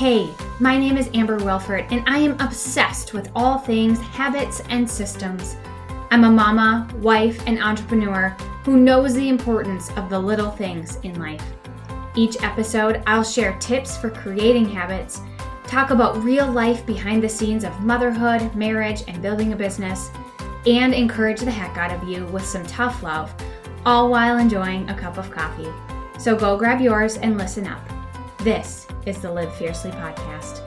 Hey, my name is Amber Wilford, and I am obsessed with all things habits and systems. I'm a mama, wife, and entrepreneur who knows the importance of the little things in life. Each episode, I'll share tips for creating habits, talk about real life behind the scenes of motherhood, marriage, and building a business, and encourage the heck out of you with some tough love, all while enjoying a cup of coffee. So go grab yours and listen up. This is the Live Fiercely podcast.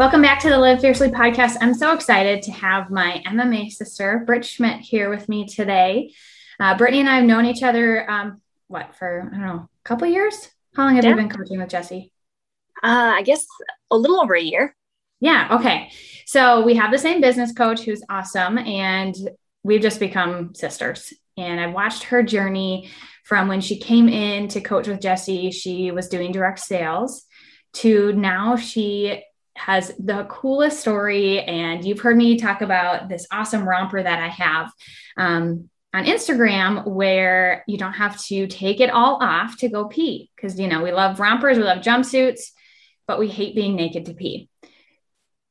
Welcome back to the Live Fiercely podcast. I'm so excited to have my MMA sister, Britt Schmit, here with me today. Uh, Brittany and I have known each other, um, what, for, I don't know, a couple years? How long have yeah. you been coaching with Jesse? Uh, I guess a little over a year. Yeah. Okay. So we have the same business coach who's awesome, and we've just become sisters. And I've watched her journey from when she came in to coach with Jesse, she was doing direct sales, to now she has the coolest story. And you've heard me talk about this awesome romper that I have um, on Instagram where you don't have to take it all off to go pee. Because, you know, we love rompers, we love jumpsuits, but we hate being naked to pee.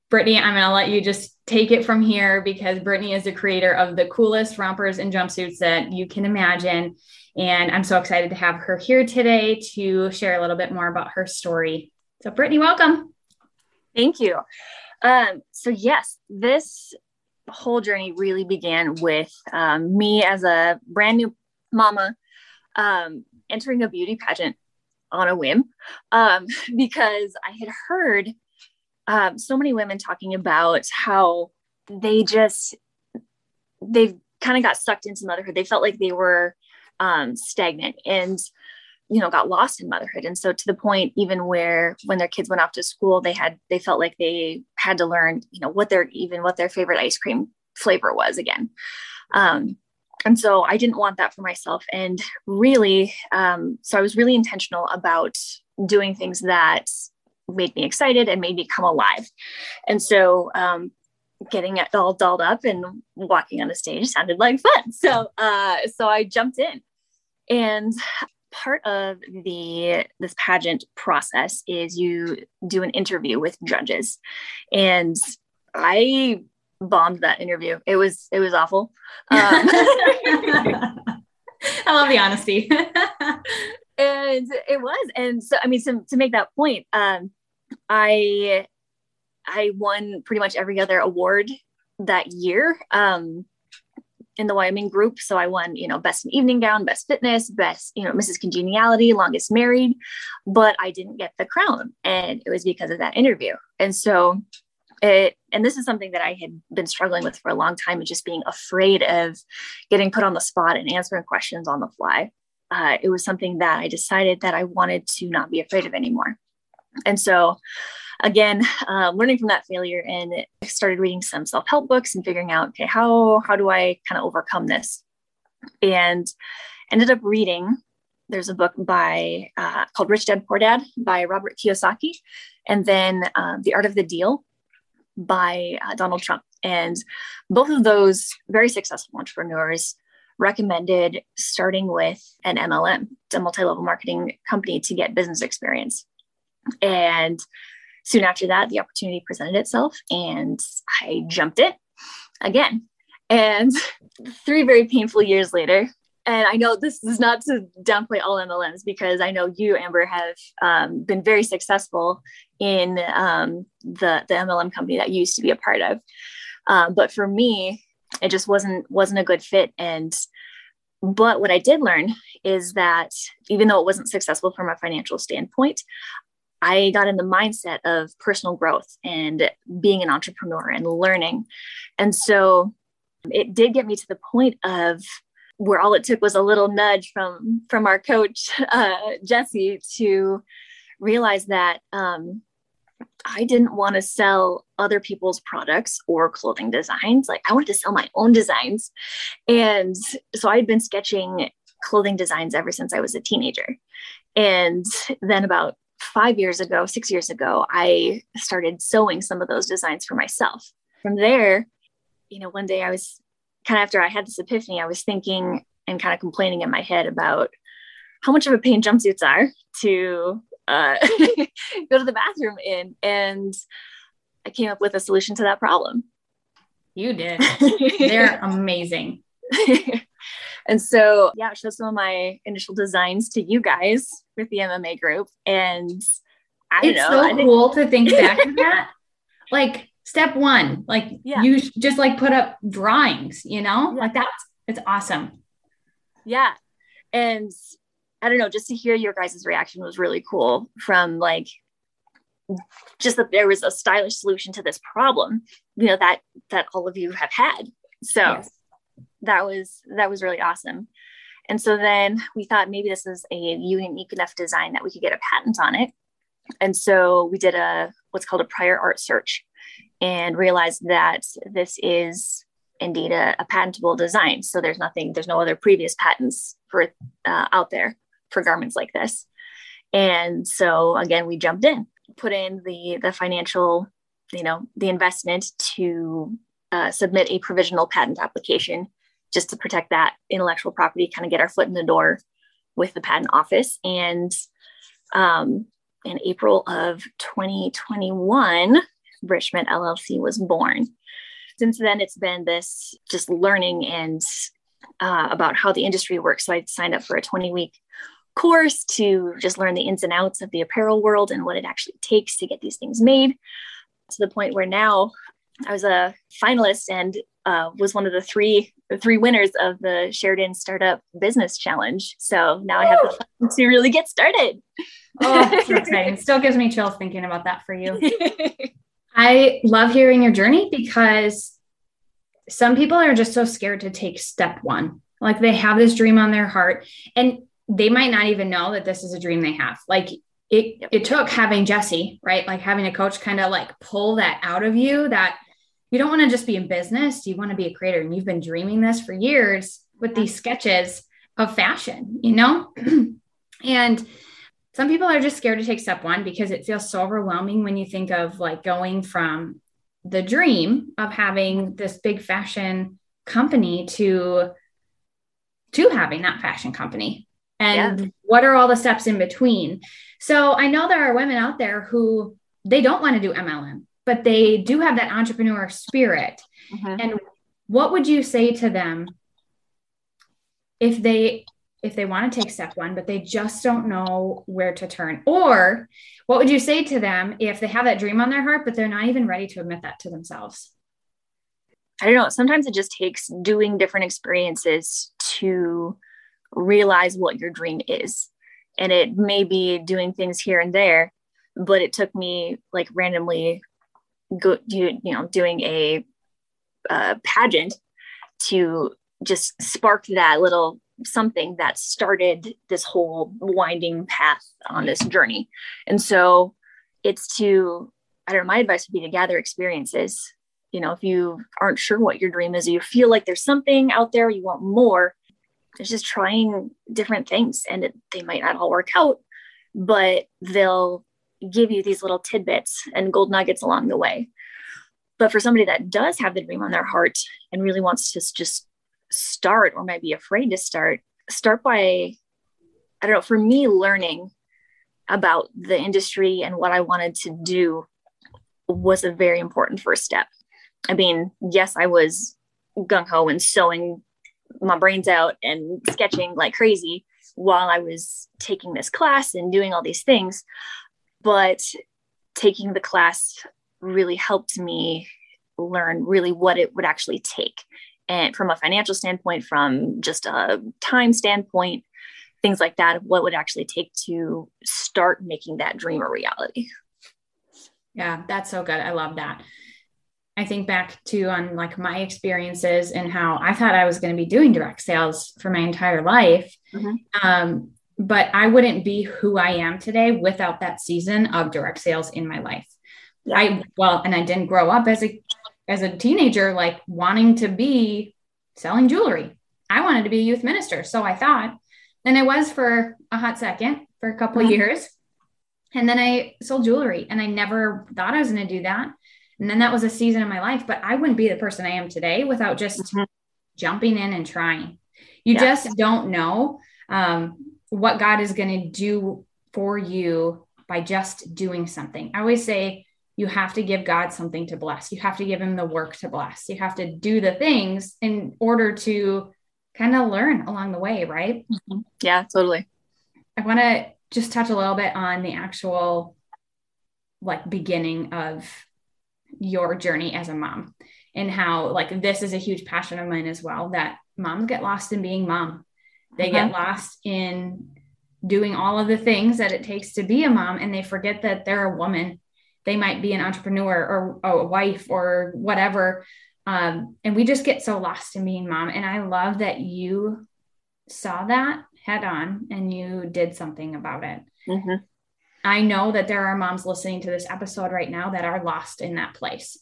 Brittany, I'm going to let you just take it from here because Brittany is the creator of the coolest rompers and jumpsuits that you can imagine. And I'm so excited to have her here today to share a little bit more about her story. So, Brittany, welcome. Thank you. Um, so, yes, this whole journey really began with um, me as a brand new mama um, entering a beauty pageant on a whim um, because I had heard um, so many women talking about how they just, they've kind of got sucked into motherhood. They felt like they were um, stagnant and you know got lost in motherhood. And so to the point even where when their kids went off to school they had they felt like they had to learn you know what their even what their favorite ice cream flavor was again. Um, and so i didn't want that for myself. And really um, so i was really intentional about doing things that made me excited and made me come alive and so um, getting it all dolled up and walking on the stage sounded like fun so uh, so i jumped in and part of the this pageant process is you do an interview with judges. And I bombed that interview. It was it was awful. Um, I love the honesty. and it was. And so I mean to, to make that point, um, I I won pretty much every other award that year. Um, in the Wyoming group. So I won, you know, best in evening gown, best fitness, best, you know, Mrs. Congeniality, longest married, but I didn't get the crown. And it was because of that interview. And so it, and this is something that I had been struggling with for a long time, is just being afraid of getting put on the spot and answering questions on the fly. Uh, it was something that I decided that I wanted to not be afraid of anymore. And so again, uh, learning from that failure and started reading some self-help books and figuring out, okay, how, how do I kind of overcome this? And ended up reading, there's a book by uh, called Rich Dad Poor Dad by Robert Kiyosaki, and then uh, The Art of the Deal by uh, Donald Trump. And both of those very successful entrepreneurs recommended starting with an MLM, a multi level marketing company to get business experience. And soon after that, the opportunity presented itself and I jumped it again. And three very painful years later, and I know this is not to downplay all MLMs because I know you, Amber, have um, been very successful in um, the the MLM company that you used to be a part of. Um, but for me, it just wasn't wasn't a good fit. And but what I did learn is that even though it wasn't successful from a financial standpoint, I got in the mindset of personal growth and being an entrepreneur and learning. And so it did get me to the point of where all it took was a little nudge from from our coach uh, Jesse to realize that um, I didn't want to sell other people's products or clothing designs. Like I wanted to sell my own designs, and so I had been sketching clothing designs ever since I was a teenager. And then about five years ago, six years ago, I started sewing some of those designs for myself. From there, you know, one day I was kind of after I had this epiphany, I was thinking and kind of complaining in my head about how much of a pain jumpsuits are to uh, go to the bathroom in. And I came up with a solution to that problem. You did. They're amazing. and so, yeah, I showed some of my initial designs to you guys with the MMA group. And I don't it's know. so think- cool to think back to that. Like step one, like Yeah. you just like put up drawings, you know, Yeah. like that's it's awesome. yeah and i don't know just to hear your guys' reaction was really cool from like just that there was a stylish solution to this problem you know that that all of you have had so Yes. That was that was really awesome. And so then we thought maybe this is a unique enough design that we could get a patent on it. And so we did a what's called a prior art search and realized that this is indeed a, a patentable design. So there's nothing there's no other previous patents for uh, out there for garments like this. And so again we jumped in put in the the financial you know the investment to uh, submit a provisional patent application just to protect that intellectual property kind of get our foot in the door with the patent office. And um, in april of 2021 richmond llc was born. Since then it's been this just learning and uh, about how the industry works. So i signed up for a 20 week course to just learn the ins and outs of the apparel world and what it actually takes to get these things made. To the point where now i was a finalist and uh, was one of the three the three winners of the sheridan startup business challenge so now i have to really get started Oh, so exciting. Still gives me chills thinking about that for you. I love hearing your journey because some people are just so scared to take step one. Like they have this dream on their heart and they might not even know that this is a dream they have. Like it Yep. it took having Jesse, right? Like having a coach kind of like pull that out of you that you don't want to just be in business, you want to be a creator and you've been dreaming this for years with these sketches of fashion, you know? and some people are just scared to take step one because it feels so overwhelming when you think of like going from the dream of having this big fashion company to to having that fashion company. And what are all the steps in between? So i know there are women out there who they don't want to do mlm but they do have that entrepreneur spirit Mhm. and what would you say to them if they if they want to take step one but they just don't know where to turn or what would you say to them if they have that dream on their heart but they're not even ready to admit that to themselves I don't know. Sometimes it just takes doing different experiences to realize what your dream is. And it may be doing things here and there, but it took me like randomly go you, know doing a uh, pageant to just spark that little something that started this whole winding path on this journey. And so it's to I don't know, my advice would be to gather experiences you know if you aren't sure what your dream is or you feel like there's something out there you want more it's just trying different things and it, they might not all work out but they'll give you these little tidbits and gold nuggets along the way but for somebody that does have the dream on their heart and really wants to just start or might be afraid to start start by i don't know for me learning about the industry and what i wanted to do was a very important first step I mean, yes, I was gung ho and sewing my brains out and sketching like crazy while I was taking this class and doing all these things. But taking the class really helped me learn really what it would actually take. And from a financial standpoint, from just a time standpoint, things like that, what would actually take to start making that dream a reality. Yeah, that's so good. I love that. I think back to on like my experiences and how I thought I was going to be doing direct sales for my entire life. Mhm. Um, but I wouldn't be who I am today without that season of direct sales in my life. Yeah. I well, and I didn't grow up as a as a teenager like wanting to be selling jewelry. I wanted to be a youth minister, so I thought. And I was for a hot second, for a couple of Mhm. years. And then I sold jewelry and I never thought I was going to do that. And then that was a season of my life, but I wouldn't be the person I am today without just Mhm. jumping in and trying. You Yeah. just don't know um, what God is going to do for you by just doing something. I always say you have to give God something to bless. You have to give him the work to bless. You have to do the things in order to kind of learn along the way, right? Mm-hmm. Yeah, totally. I want to just touch a little bit on the actual like beginning of your journey as a mom and how like this is a huge passion of mine as well that moms get lost in being mom they uh-huh. get lost in doing all of the things that it takes to be a mom and they forget that they're a woman. They might be an entrepreneur or a wife or whatever. Um, and we just get so lost in being mom. And i love that you saw that head on and you did something about it. Mm-hmm. i know that there are moms listening to this episode right now that are lost in that place.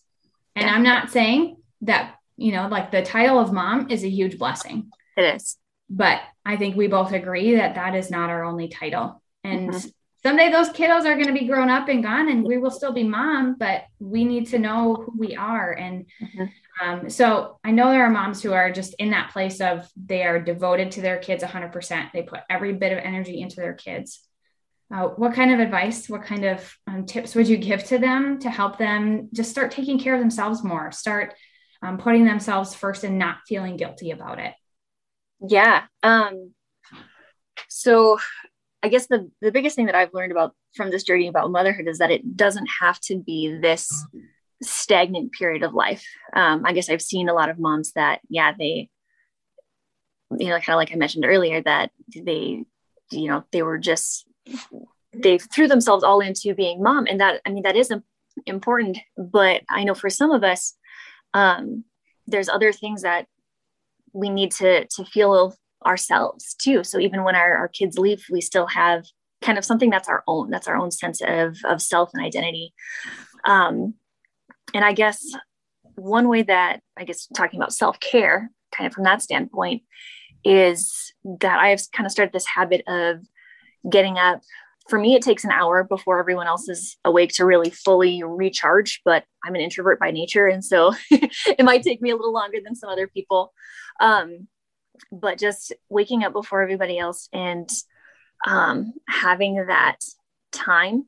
And yeah. i'm not saying that you know like the title of mom is a huge blessing. It is. But I think we both agree that that is not our only title. And mm-hmm. someday those kiddos are going to be grown up and gone, and we will still be mom, but we need to know who we are. And mm-hmm. um, so I know there are moms who are just in that place of they are devoted to their kids 100%. They put every bit of energy into their kids. Uh, what kind of advice, what kind of um, tips would you give to them to help them just start taking care of themselves more, start um, putting themselves first and not feeling guilty about it? Yeah. Um, so I guess the, the biggest thing that I've learned about from this journey about motherhood is that it doesn't have to be this stagnant period of life. Um, I guess I've seen a lot of moms that, yeah, they, you know, kind of like I mentioned earlier, that they, you know, they were just, they threw themselves all into being mom. And that, I mean, that is important, but I know for some of us, um, there's other things that we need to to feel ourselves too so even when our, our kids leave we still have kind of something that's our own that's our own sense of of self and identity um and i guess one way that i guess talking about self-care kind of from that standpoint is that i've kind of started this habit of getting up for me, it takes an hour before everyone else is awake to really fully recharge. But I'm an introvert by nature. And so it might take me a little longer than some other people. Um, but just waking up before everybody else and um, having that time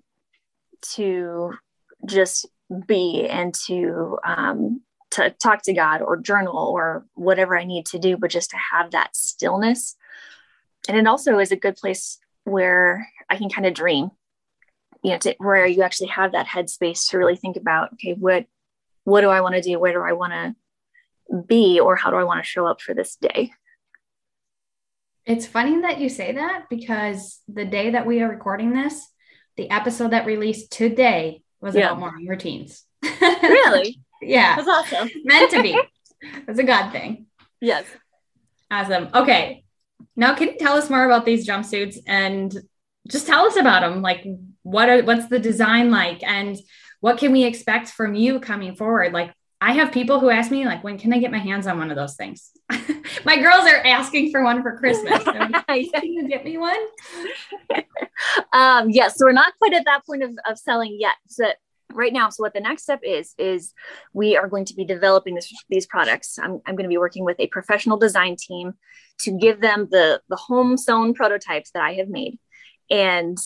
to just be and to um, to talk to God or journal or whatever I need to do, but just to have that stillness. And it also is a good place where I can kind of dream, you know, to, where you actually have that headspace to really think about, okay, what, what do I want to do? Where do I want to be? Or how do I want to show up for this day? It's funny that you say that because the day that we are recording this, the episode that released today was yeah. about morning routines. really? yeah. That's awesome. Meant to be. It's a God thing. Yes. Awesome. Okay. Now, can you tell us more about these jumpsuits and just tell us about them? Like, what are what's the design like, and what can we expect from you coming forward? Like, I have people who ask me, like, when can I get my hands on one of those things? my girls are asking for one for Christmas. can you get me one? um, yes, yeah, so we're not quite at that point of, of selling yet. So right now so what the next step is is we are going to be developing this, these products I'm, I'm going to be working with a professional design team to give them the the home sewn prototypes that i have made and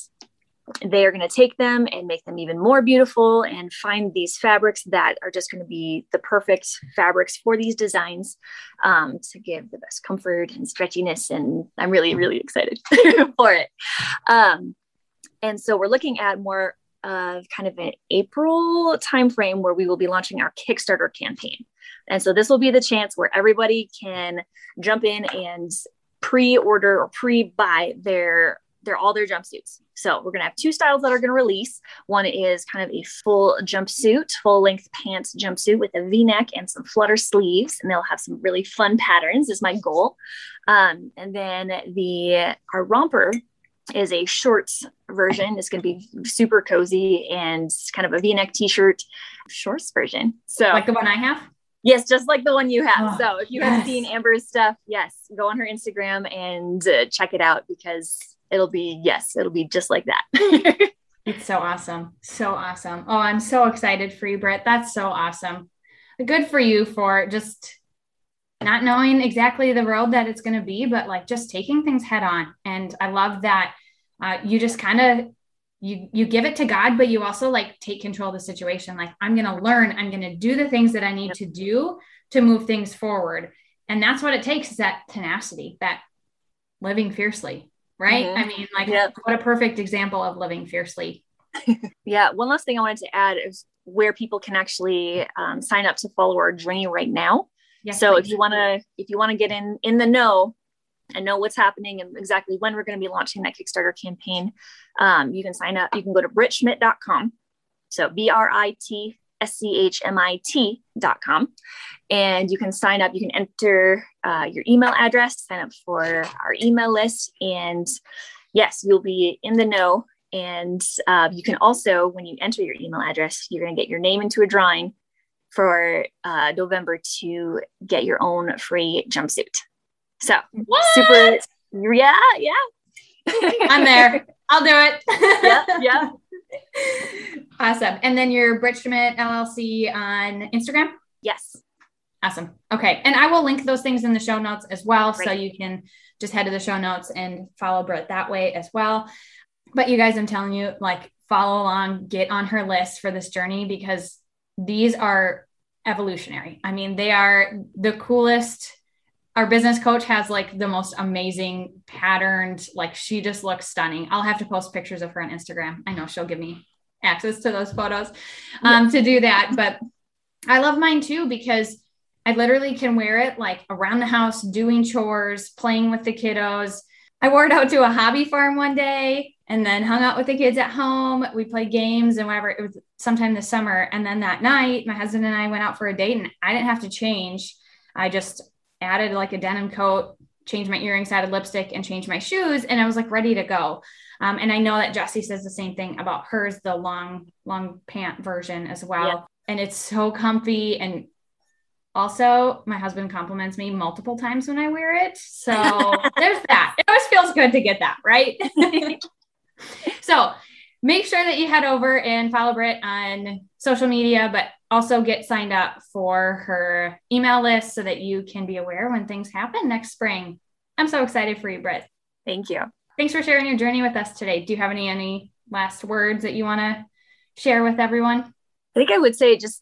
they are going to take them and make them even more beautiful and find these fabrics that are just going to be the perfect fabrics for these designs um, to give the best comfort and stretchiness and i'm really really excited for it um, and so we're looking at more of kind of an April timeframe where we will be launching our Kickstarter campaign. And so this will be the chance where everybody can jump in and pre-order or pre-buy their their all their jumpsuits. So we're gonna have two styles that are gonna release. One is kind of a full jumpsuit, full length pants jumpsuit with a V-neck and some flutter sleeves, and they'll have some really fun patterns. Is my goal. Um, and then the our romper is a shorts version. It's going to be super cozy and kind of a V-neck t-shirt shorts version. So like the one I have. Yes, just like the one you have. Oh, so if you yes. have seen Amber's stuff, yes, go on her Instagram and uh, check it out because it'll be yes, it'll be just like that. it's so awesome, so awesome. Oh, I'm so excited for you, Britt. That's so awesome. Good for you for just not knowing exactly the road that it's going to be, but like just taking things head on. And I love that uh, you just kind of you you give it to God, but you also like take control of the situation. Like I'm going to learn, I'm going to do the things that I need to do to move things forward. And that's what it takes is that tenacity, that living fiercely, right? Mm-hmm. I mean, like yep. what a perfect example of living fiercely. yeah. One last thing I wanted to add is where people can actually um, sign up to follow our journey right now. Yes, so please. if you want to, if you want to get in in the know and know what's happening and exactly when we're going to be launching that Kickstarter campaign, um, you can sign up. You can go to britschmit.com. So B R I T S C H M I T.com. And you can sign up. You can enter uh, your email address, sign up for our email list. And yes, you'll be in the know. And uh, you can also, when you enter your email address, you're going to get your name into a drawing for uh, November to get your own free jumpsuit. So what? super, yeah, yeah. I'm there. I'll do it. yeah, yeah. Awesome. And then your Brit Schmit LLC on Instagram? Yes. Awesome. Okay. And I will link those things in the show notes as well. Great. So you can just head to the show notes and follow Brit that way as well. But you guys, I'm telling you, like, follow along, get on her list for this journey because these are evolutionary. I mean, they are the coolest our business coach has like the most amazing patterned like she just looks stunning. I'll have to post pictures of her on instagram. I know she'll give me access to those photos um, yeah. to do that but i love mine too because i literally can wear it like around the house doing chores playing with the kiddos. I wore it out to a hobby farm one day and then hung out with the kids at home. We played games and whatever. It was sometime this summer. And then that night my husband and i went out for a date and i didn't have to change. I just added like a denim coat, changed my earrings, added lipstick, and changed my shoes, and I was like ready to go. Um, and I know that Jessie says the same thing about hers, the long, long pant version as well. Yeah. And it's so comfy. And also, my husband compliments me multiple times when I wear it. So there's that. It always feels good to get that, right? so make sure that you head over and follow Brit on social media, but also get signed up for her email list so that you can be aware when things happen next spring. I'm so excited for you, Brit. Thank you. Thanks for sharing your journey with us today. Do you have any any last words that you want to share with everyone? I think I would say just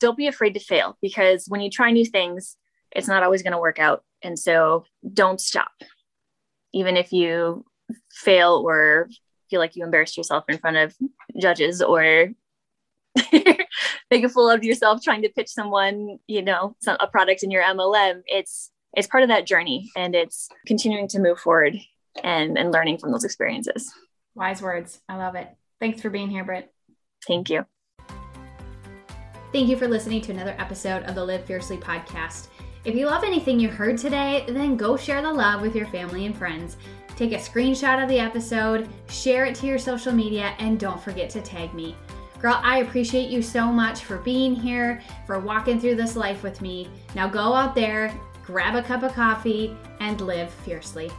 don't be afraid to fail because when you try new things, it's not always going to work out. And so don't stop. Even if you fail or feel like you embarrassed yourself in front of judges or make a fool of yourself trying to pitch someone, you know, some, a product in your MLM. It's it's part of that journey, and it's continuing to move forward and and learning from those experiences. Wise words. I love it. Thanks for being here, Brit. Thank you. Thank you for listening to another episode of the Live Fiercely podcast. If you love anything you heard today, then go share the love with your family and friends. Take a screenshot of the episode, share it to your social media, and don't forget to tag me. Girl, I appreciate you so much for being here, for walking through this life with me. Now go out there, grab a cup of coffee, and live fiercely.